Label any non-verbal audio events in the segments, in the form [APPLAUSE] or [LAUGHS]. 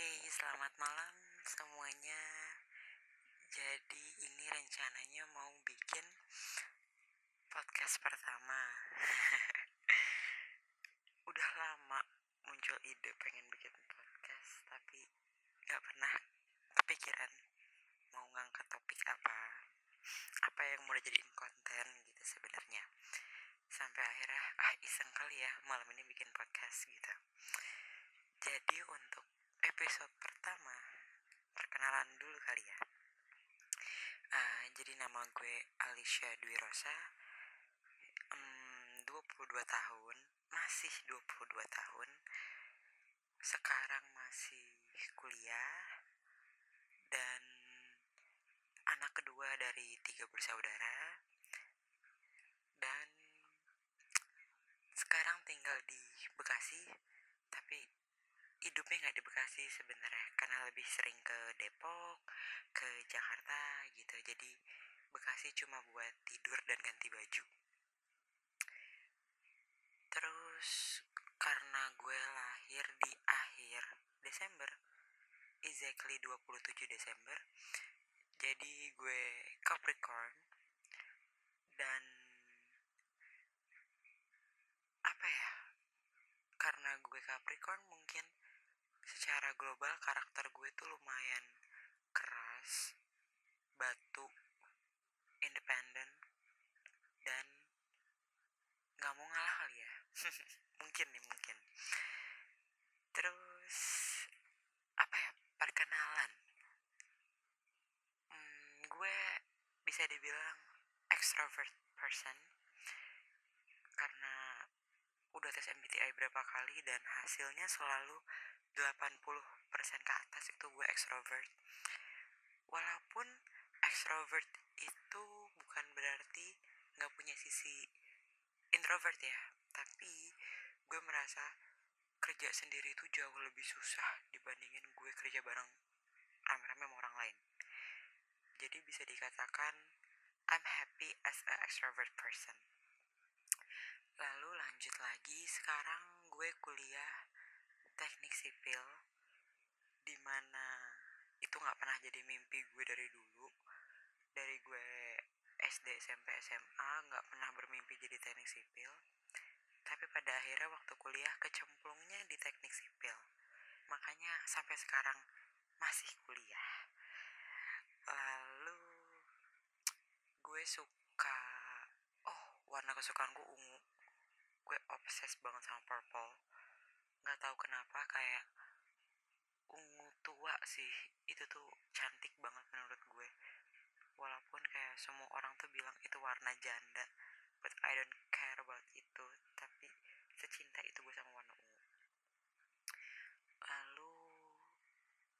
Oke, selamat malam semuanya. Jadi ini rencananya mau bikin podcast pertama. [LAUGHS] Udah lama muncul ide pengen bikin podcast, tapi nggak pernah kepikiran mau ngangkat topik apa, apa yang mau dijadiin konten gitu sebenarnya. Sampai akhirnya ah iseng kali ya malam ini bikin podcast gitu. Jadi untuk episode pertama perkenalan dulu kali ya. Ah, jadi nama gue Alicia Dwi Rosa. Hmm, 22 tahun, masih 22 tahun. Sekarang masih kuliah dan anak kedua dari tiga bersaudara dan sekarang tinggal di Bekasi tapi hidupnya nggak di Bekasi sebenarnya karena lebih sering ke Depok, ke Jakarta gitu. Jadi Bekasi cuma buat tidur dan ganti baju. Terus karena gue lahir di akhir Desember, exactly 27 Desember, jadi gue Capricorn dan apa ya? Karena gue Capricorn mungkin secara global karakter gue tuh lumayan keras, batu, independen, dan nggak mau ngalah kali ya. mungkin nih mungkin. Terus apa ya? Perkenalan. Hmm, gue bisa dibilang extrovert person karena udah tes MBTI berapa kali dan hasilnya selalu 80% ke atas itu gue extrovert. Walaupun extrovert itu bukan berarti nggak punya sisi introvert ya, tapi gue merasa kerja sendiri itu jauh lebih susah dibandingin gue kerja bareng rame-rame sama orang lain. Jadi bisa dikatakan I'm happy extrovert person. Lalu lanjut lagi, sekarang gue kuliah teknik sipil di mana itu nggak pernah jadi mimpi gue dari dulu. Dari gue SD SMP SMA nggak pernah bermimpi jadi teknik sipil. Tapi pada akhirnya waktu kuliah kecemplungnya di teknik sipil. Makanya sampai sekarang masih kuliah. Lalu gue suka warna kesukaan gue ungu. Gue obses banget sama purple. Nggak tahu kenapa kayak ungu tua sih. Itu tuh cantik banget menurut gue. Walaupun kayak semua orang tuh bilang itu warna janda but I don't care about itu. Tapi secinta itu gue sama warna ungu. Lalu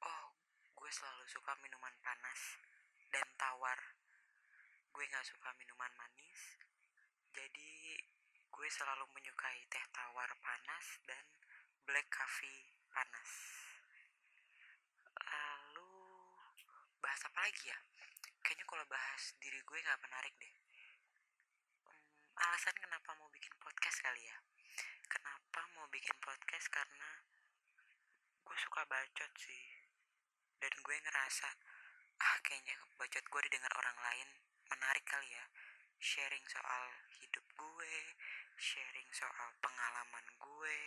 oh gue selalu suka minuman panas dan tawar. Gue nggak suka minuman manis jadi gue selalu menyukai teh tawar panas dan black coffee panas. Lalu bahas apa lagi ya? Kayaknya kalau bahas diri gue nggak menarik deh. Hmm, alasan kenapa mau bikin podcast kali ya? Kenapa mau bikin podcast karena gue suka bacot sih. Dan gue ngerasa ah kayaknya bacot gue didengar orang lain menarik kali ya sharing soal hidup gue, sharing soal pengalaman gue,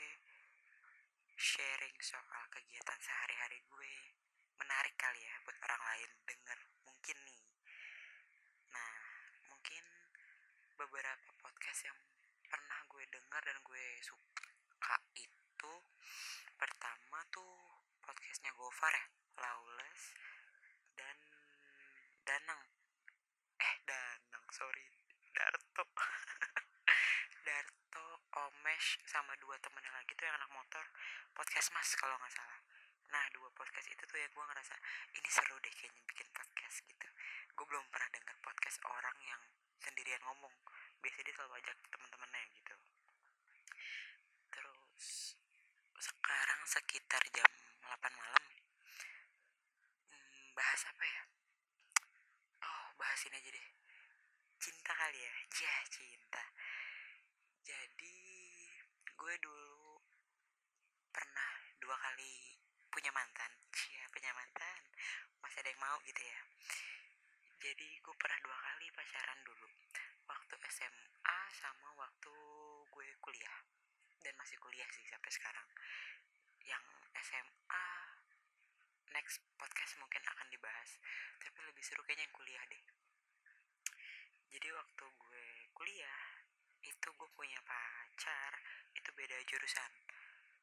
sharing soal kegiatan sehari-hari gue. Menarik kali ya buat orang lain denger, mungkin nih. Nah, mungkin beberapa podcast yang pernah gue denger dan gue suka itu pertama tuh podcastnya Gofar ya, Lawless dan Danang. Eh, Danang, sorry Darto Darto Omesh sama dua temennya lagi tuh yang anak motor podcast mas kalau nggak salah. Nah dua podcast itu tuh ya gue ngerasa ini seru deh kayaknya bikin podcast gitu. Gue belum pernah dengar podcast orang yang sendirian ngomong. Biasanya dia selalu ajak teman-temannya gitu. Terus sekarang sekitar jam 8 malam hmm, bahas apa ya oh bahas ini aja deh cinta kali ya ya cinta jadi gue dulu pernah dua kali punya mantan cia punya mantan masih ada yang mau gitu ya jadi gue pernah dua kali pacaran dulu waktu SMA sama waktu gue kuliah dan masih kuliah sih sampai sekarang yang SMA next podcast mungkin akan dibahas tapi lebih seru kayaknya yang kuliah deh jadi waktu gue kuliah itu gue punya pacar itu beda jurusan.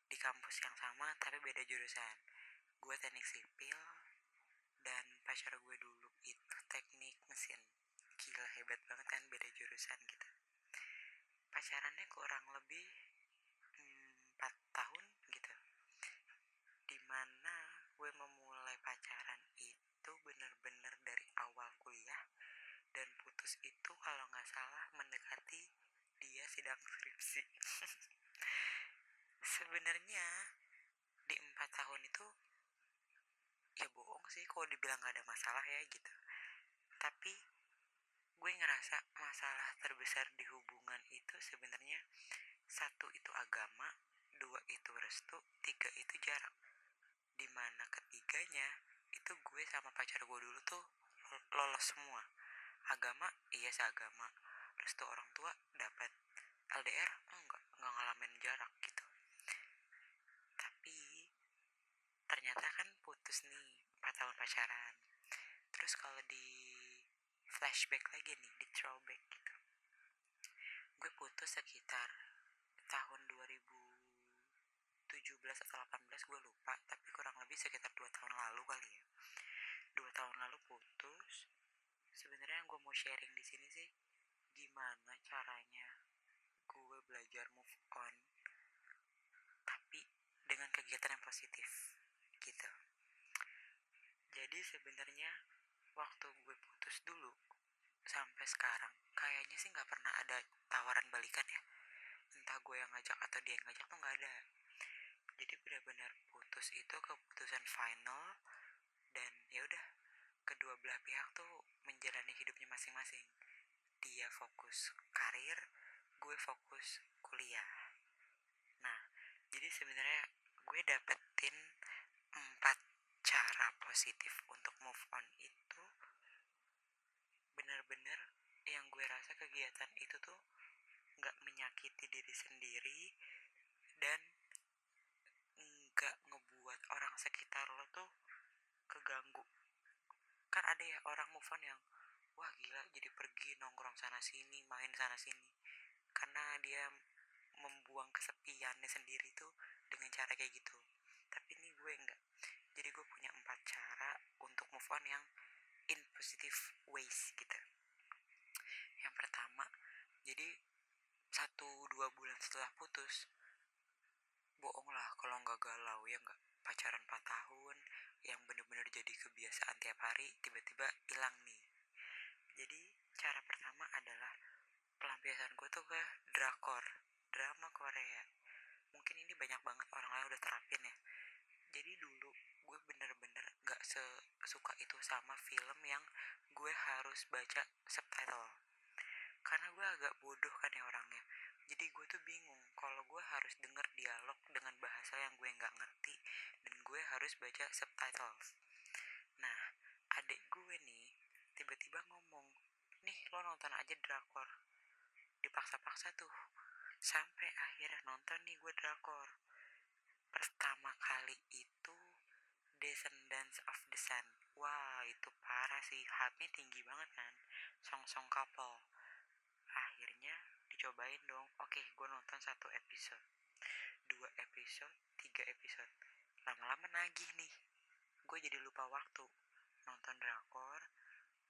Di kampus yang sama tapi beda jurusan. Gue teknik sipil dan pacar gue dulu itu teknik mesin. Gila hebat banget kan beda jurusan gitu pacarannya kurang lebih hmm, 4 tahun gitu di mana gue memulai pacaran itu bener-bener dari awal kuliah dan putus itu kalau nggak salah mendekati dia sidang skripsi. [LAUGHS] Sebenarnya di empat tahun itu ya bohong sih kalau dibilang gak ada masalah ya gitu. Tapi gue ngerasa masalah terbesar di hubungan itu sebenarnya satu itu agama dua itu restu tiga itu jarak. Di mana ketiganya itu gue sama pacar gue dulu tuh lolos semua. Agama iya seagama. Restu orang tua dapat LDR enggak enggak ngalamin jarak gitu. Tapi ternyata kan putus nih 4 tahun pacaran. Terus kalau di flashback lagi nih di throwback gitu. Gue putus sekitar tahun 2017 atau 18 gue lupa. Tapi kurang lebih sekitar 2 tahun lalu kali ya. 2 tahun lalu putus. Sebenarnya gue mau sharing di sini sih gimana caranya belajar move on tapi dengan kegiatan yang positif gitu. Jadi sebenarnya waktu gue putus dulu sampai sekarang kayaknya sih nggak pernah ada tawaran balikan ya. Entah gue yang ngajak atau dia yang ngajak tuh nggak ada. Jadi benar-benar putus itu keputusan final dan ya udah kedua belah pihak tuh menjalani hidupnya masing-masing. Dia fokus karir gue fokus kuliah. Nah jadi sebenarnya gue dapetin empat cara positif untuk move on itu. Bener-bener yang gue rasa kegiatan itu tuh nggak menyakiti diri sendiri dan nggak ngebuat orang sekitar lo tuh keganggu. Kan ada ya orang move on yang wah gila jadi pergi nongkrong sana sini main sana sini karena dia membuang kesepiannya sendiri tuh dengan cara kayak gitu. Tapi ini gue enggak. Jadi gue punya empat cara untuk move on yang in positive ways gitu. Yang pertama jadi satu dua bulan setelah putus bohong lah kalau nggak galau ya nggak? Pacaran 4 tahun yang bener-bener jadi kebiasaan tiap hari tiba-tiba hilang nih jadi cara pertama adalah pelampiasan gue tuh ke drakor drama Korea mungkin ini banyak banget orang lain udah terapin ya jadi dulu gue bener-bener gak sesuka itu sama film yang gue harus baca subtitle karena gue agak bodoh kan ya orangnya jadi gue tuh bingung kalau gue harus denger dialog dengan bahasa yang gue nggak ngerti dan gue harus baca subtitles nah adik gue nih tiba-tiba ngomong nih lo nonton aja drakor dipaksa-paksa tuh sampai akhirnya nonton nih gue drakor. Pertama kali itu Descendants of the Sun. Wah itu parah sih. Hype tinggi banget kan. Song-song couple. Akhirnya dicobain dong. Oke gue nonton satu episode. Dua episode tiga episode. Lama-lama nagih nih. Gue jadi lupa waktu. Nonton drakor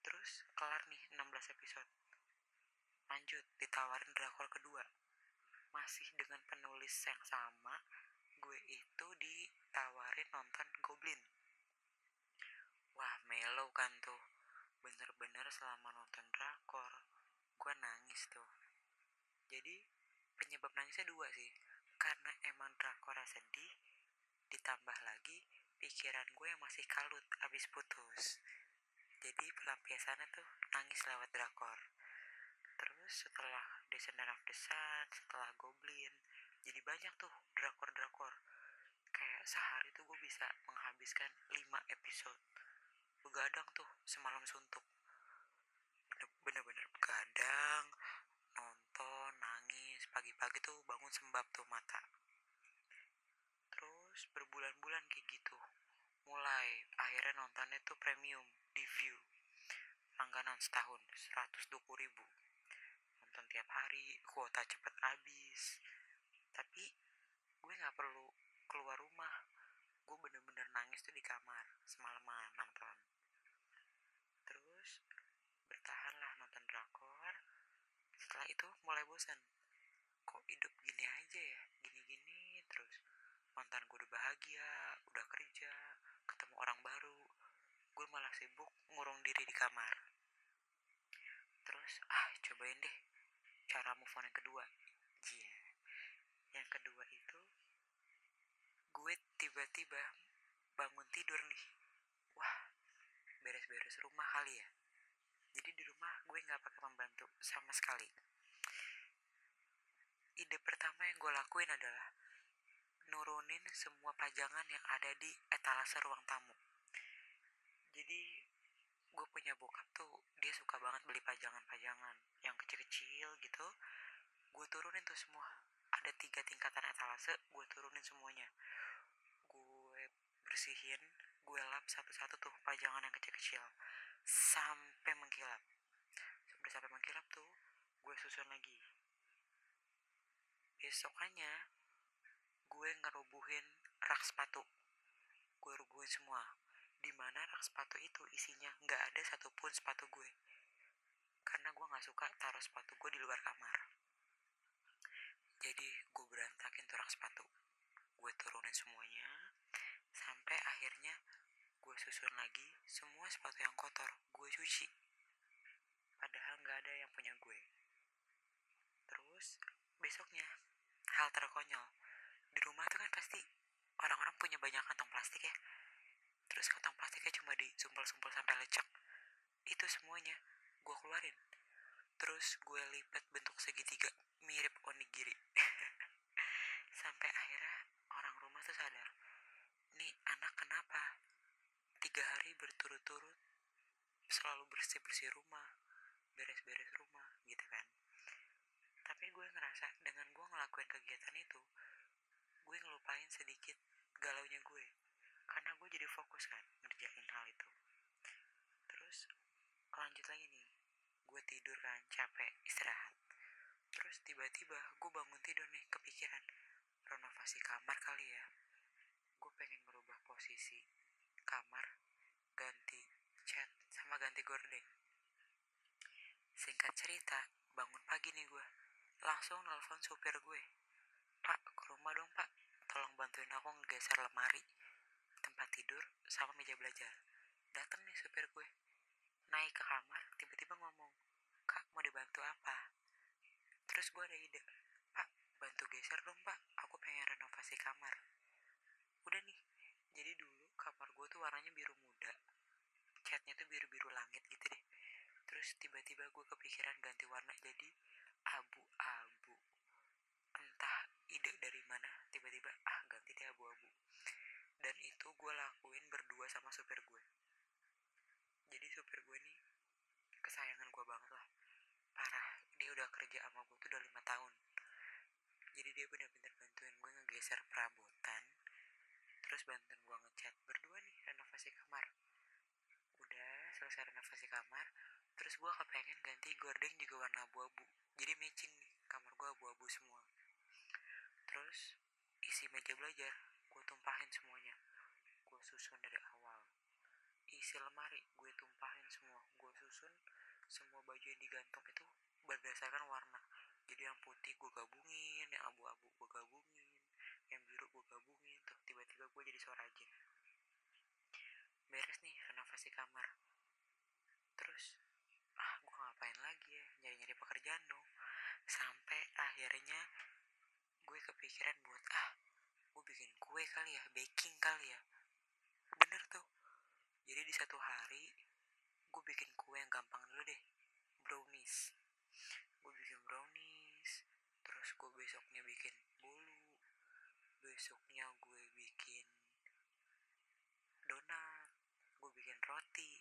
terus kelar nih 16 episode. Lanjut ditawarin drakor kedua masih dengan penulis yang sama gue itu ditawarin nonton Goblin. Wah melo kan tuh. Bener-bener selama nonton drakor gue nangis tuh. Jadi penyebab nangisnya dua sih. Karena emang drakornya sedih ditambah lagi pikiran gue yang masih kalut abis putus. Jadi pelampiasannya tuh nangis lewat drakor setelah Descendant of the Sun setelah Goblin jadi banyak tuh drakor-drakor. Kayak sehari tuh gue bisa menghabiskan 5 episode. Begadang tuh semalam suntuk. Bener-bener begadang nonton nangis. Pagi-pagi tuh bangun sembab tuh mata. Terus berbulan-bulan kayak gitu mulai akhirnya nontonnya tuh premium di view. Langganan setahun 120 ribu tiap hari kuota cepet habis. Tapi gue nggak perlu keluar rumah. Gue bener-bener nangis tuh di kamar semalaman nonton terus bertahanlah nonton drakor. Setelah itu mulai bosan kok hidup gini aja ya? Gini-gini terus mantan gue udah bahagia udah kerja ketemu orang baru. Gue malah sibuk ngurung diri di kamar. Terus ah cobain deh cara move on yang kedua. Iya. Yeah. yang kedua itu gue tiba-tiba bangun tidur nih. Wah beres-beres rumah kali ya. Jadi di rumah gue nggak pakai pembantu sama sekali. Ide pertama yang gue lakuin adalah nurunin semua pajangan yang ada di etalase ruang tamu. Jadi punya bokap tuh dia suka banget beli pajangan-pajangan yang kecil-kecil gitu. Gue turunin tuh semua. Ada tiga tingkatan etalase gue turunin semuanya. Gue bersihin gue lap satu-satu tuh pajangan yang kecil-kecil. Sampai mengkilap. Udah sampai mengkilap tuh gue susun lagi. Besokannya gue ngerubuhin rak sepatu. Gue rubuhin semua di mana rak sepatu itu isinya. Nggak ada satupun sepatu gue. Karena gue nggak suka taruh sepatu gue di luar kamar jadi gue berantakin tuh rak sepatu gue turunin semuanya sampai akhirnya gue susun lagi semua sepatu yang kotor gue cuci padahal nggak ada yang punya gue terus besoknya hal terkonyol di rumah tuh kan pasti orang-orang punya banyak kantong plastik ya terus kantong plastiknya cuma disumpel-sumpel sampai lecek itu semuanya gue keluarin terus gue lipat bentuk segitiga mirip onigiri sampai akhirnya orang rumah tuh sadar nih anak kenapa tiga hari berturut-turut selalu bersih-bersih rumah beres-beres rumah gitu kan. Tapi gue ngerasa dengan gue ngelakuin kegiatan itu gue ngelupain sedikit galaunya gue. Karena gue jadi fokus kan ngerjain hal itu. Terus lanjut lagi nih. Gue tidur kan capek istirahat. Terus tiba-tiba gue bangun tidur nih kepikiran renovasi kamar kali ya. Gue pengen merubah posisi kamar ganti sama ganti gorden. Singkat cerita bangun pagi nih gue langsung nelfon supir gue. Pak ke rumah dong pak. Tolong bantuin aku ngegeser lemari tempat tidur sama meja belajar. Datang nih supir gue. Naik ke kamar tiba-tiba ngomong kak mau dibantu apa? Terus gue ada ide pak bantu geser dong pak. Aku pengen renovasi kamar. Udah nih jadi dulu kamar gue tuh warnanya biru muda catnya tuh biru-biru langit gitu deh. Terus tiba-tiba gue kepikiran ganti warna jadi abu-abu. Entah ide dari mana tiba-tiba ah ganti deh abu-abu. Dan itu gue lakuin berdua sama supir gue jadi supir gue nih kesayangan gue banget lah. Parah dia udah kerja sama gue tuh udah lima tahun. Jadi dia bener-bener bantuin gue ngegeser perabotan. Terus bantuin gue ngecat berdua nih renovasi kamar kamar terus gue kepengen ganti gorden juga warna abu-abu. Jadi matching nih kamar gue abu-abu semua. Terus isi meja belajar gue tumpahin semuanya. Gue susun dari awal. Isi lemari gue tumpahin semua. Gue susun semua baju yang digantung itu berdasarkan warna. Jadi yang putih gue gabungin yang abu-abu gue gabungin yang biru gue gabungin tiba-tiba gue jadi sorajin beres nih renovasi kamar kepikiran buat ah gue bikin kue kali ya baking kali ya. Bener tuh. Jadi di satu hari gue bikin kue yang gampang dulu deh brownies. Gue bikin brownies terus gue besoknya bikin bolu besoknya gue bikin donat gue bikin roti.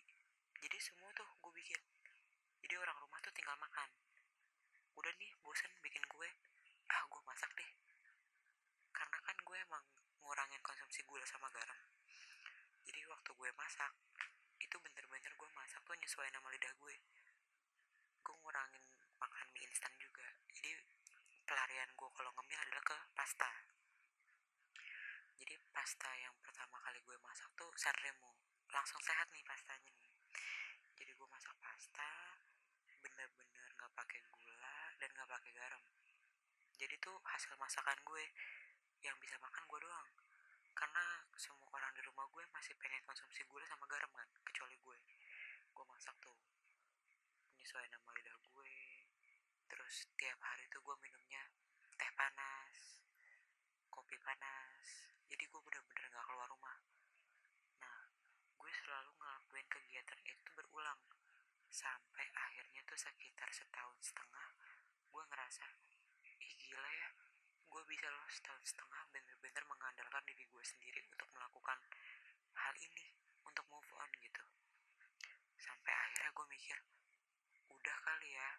Jadi semua tuh gue bikin. Jadi orang rumah tuh tinggal makan. Udah nih bosan bikin kue. Ah gue masak deh. Konsumsi gula sama garam. Jadi waktu gue masak itu bener-bener gue masak tuh nyesuaiin sama lidah gue. Gue ngurangin makan mie instan juga. Jadi pelarian gue kalau ngemil adalah ke pasta. Jadi pasta yang pertama kali gue masak tuh Sanremo. Langsung sehat nih pastanya nih. Jadi gue masak pasta bener-bener nggak pakai gula dan nggak pakai garam. Jadi tuh hasil masakan gue yang bisa makan gue doang karena semua orang di rumah gue masih pengen konsumsi gula sama garam kan kecuali gue. Gue masak tuh menyesuaikan nama lidah gue. Terus tiap hari tuh gue minumnya teh panas kopi panas. Jadi gue bener-bener gak keluar rumah. Nah gue selalu ngelakuin kegiatan itu berulang. Sampai akhirnya tuh sekitar setahun setengah gue ngerasa ih gila ya gue bisa loh setahun setengah bener-bener mengandalkan diri gue sendiri untuk melakukan hal ini untuk move on gitu. Sampai akhirnya gue mikir udah kali ya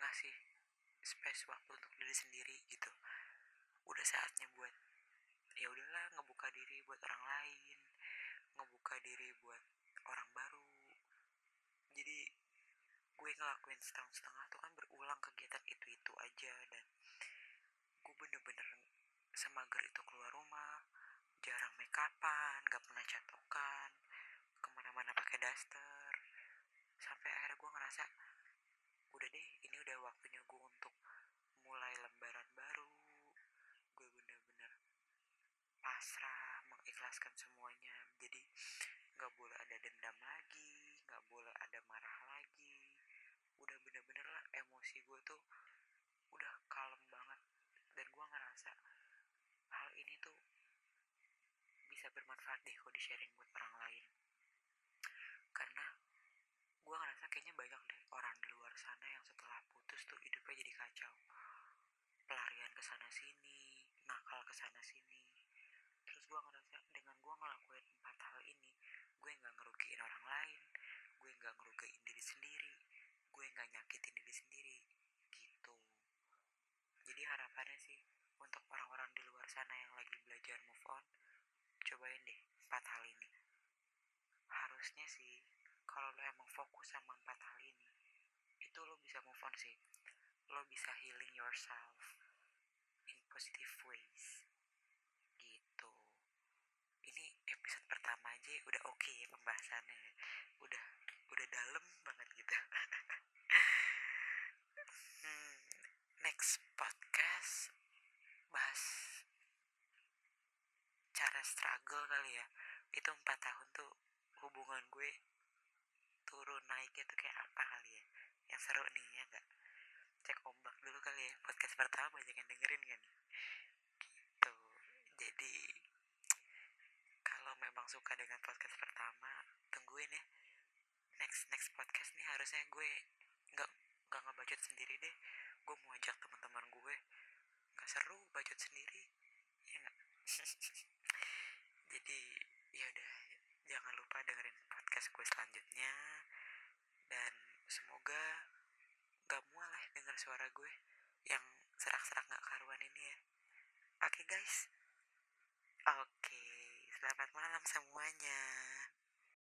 ngasih space waktu untuk diri sendiri gitu. Udah saatnya buat ya udahlah ngebuka diri buat orang lain ngebuka diri buat orang baru. Jadi gue ngelakuin setahun setengah tuh kan berulang kegiatan itu itu aja dan gue bener-bener semager itu keluar rumah jarang make upan gak pernah catokan ke mana-mana pakai daster sampai akhirnya gue ngerasa udah deh ini udah waktunya gue untuk mulai lembaran baru gue bener-bener pasrah mengikhlaskan semuanya jadi nggak boleh ada dendam lagi nggak boleh ada marah lagi udah bener-bener lah emosi gue tuh udah kalem banget. Dan gue ngerasa hal ini tuh bisa bermanfaat deh kalau di sharing buat orang lain. Karena gue ngerasa kayaknya banyak deh orang di luar sana yang setelah putus tuh hidupnya jadi kacau. Pelarian ke sana sini nakal ke sana sini. Terus gue ngerasa dengan gue ngelakuin empat hal ini gue nggak ngerugiin orang lain gue nggak ngerugiin diri sendiri gue nggak nyakitin diri sendiri gitu jadi harapannya sih untuk orang-orang di luar sana yang lagi belajar move on cobain deh empat hal ini. Harusnya sih kalau lo emang fokus sama empat hal ini itu lo bisa move on sih. Lo bisa healing yourself in positive ways. Gitu. Ini episode pertama aja udah oke okay pembahasannya udah udah dalam banget gitu [LAUGHS] hmm, next podcast bahas cara struggle kali ya itu empat tahun tuh hubungan gue naiknya tuh kayak apa kali ya? Yang seru nih ya enggak cek ombak dulu kali ya podcast pertama banyak yang dengerin kan gitu. Jadi kalau memang suka dengan podcast pertama tungguin ya. Next next podcast nih harusnya gue nggak nggak ngebacot sendiri deh. Gue mau ajak teman-teman gue. Nggak seru bacot sendiri ya nggak? [LAUGHS] Jadi ya udah jangan lupa dengerin podcast gue selanjutnya semoga gak mual ya denger suara gue